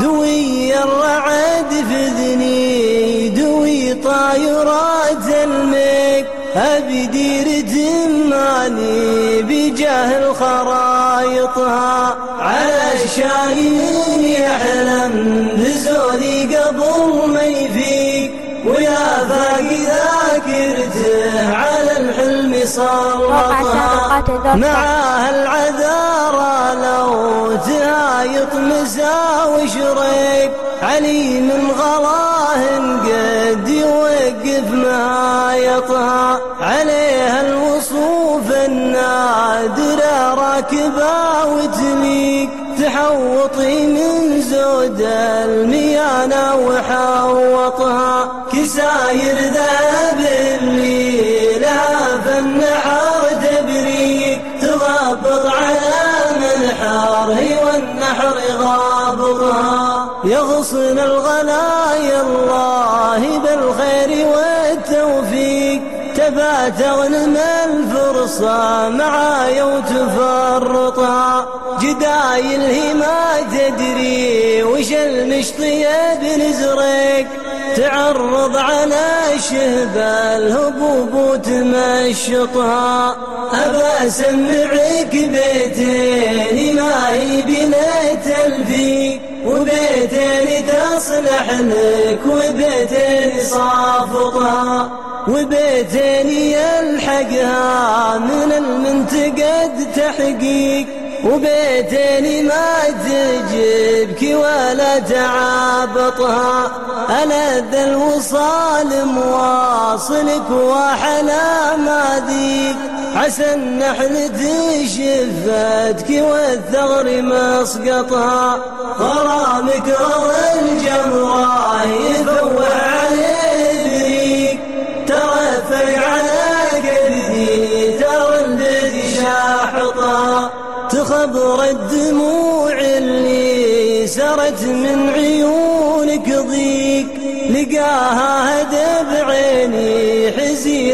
دوي الرعد في ذني دوي طايرات الميك أبي دير تماني بجاه الخرايطها على الشايين يحلم بزولي قبل ما يفيق. ويا على معاه العذارى لو تهايط مسا وشريك علي من غلاه قد يوقف ما يطهى عليها الوصوف النادرة راكبة وتليك تحوطي من زود الميانة وحوطها. كساير ذهب اللي والتوفيق تبات غنم الفرصة معايا وتفرطها جدايل هي ما تدري وش المشطية بنزرق تعرض على شهب الهبوب وتمشطها أبا أسمعك بيتين تصلح لك وبيتين صافطها وبيتين يلحقها من المنتقد تحقيق وبيتين ما تجيبك ولا تعابطها ألذ الوصال مواصلك وحلا ما ذيك. عسى النحل تشفتك والثغر مسقطها. غرامك رضى الجمرة يفوح عليه بريك ترفع على قلبي ترى شاحطها تخبر الدموع اللي سرت من عيونك ضيق. لقاها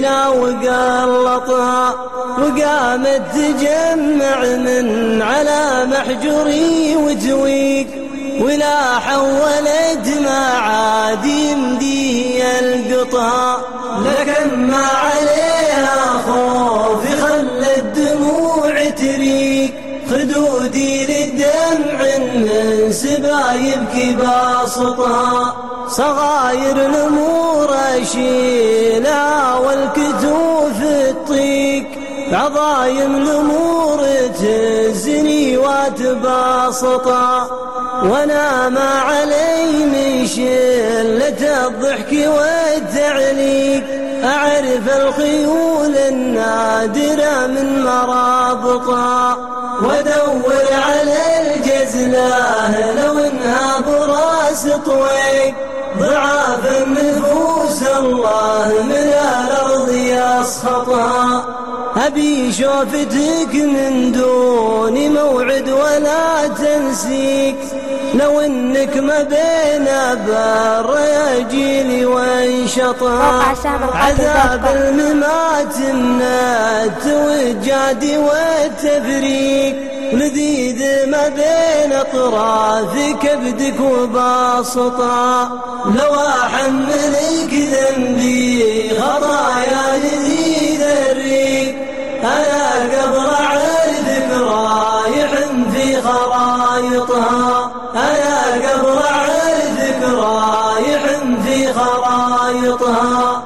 حزينة وقلطها وقامت تجمع من على محجري وتويق ولا حولت ما عاد يمدي يلقطها لكن ما عليها سبايبك باسطها صغاير الأمور اشيلها والكتوف الطيق عظايم الأمور تزني وتباسطها وأنا ما علي من شلة الضحك والتعليق. أعرف الخيول النادرة من مرابطها وأدور على الجزلة لو انها براس طويق ضعاف النفوس الله من الأرض يسخطها. أبي شوفتك من دون موعد ولا تنسيك. لو إنك ما بين بر يجيني وانشطها عذاب الممات من التوجاد والتفريق. لذيذ بين اطراف كبدك وباسطها لو أحملك ذنبي خطايا لذيذ الريق أنا قبر عرفك رايح في خرايطها أنا قبر عرفك رايح في خرايطها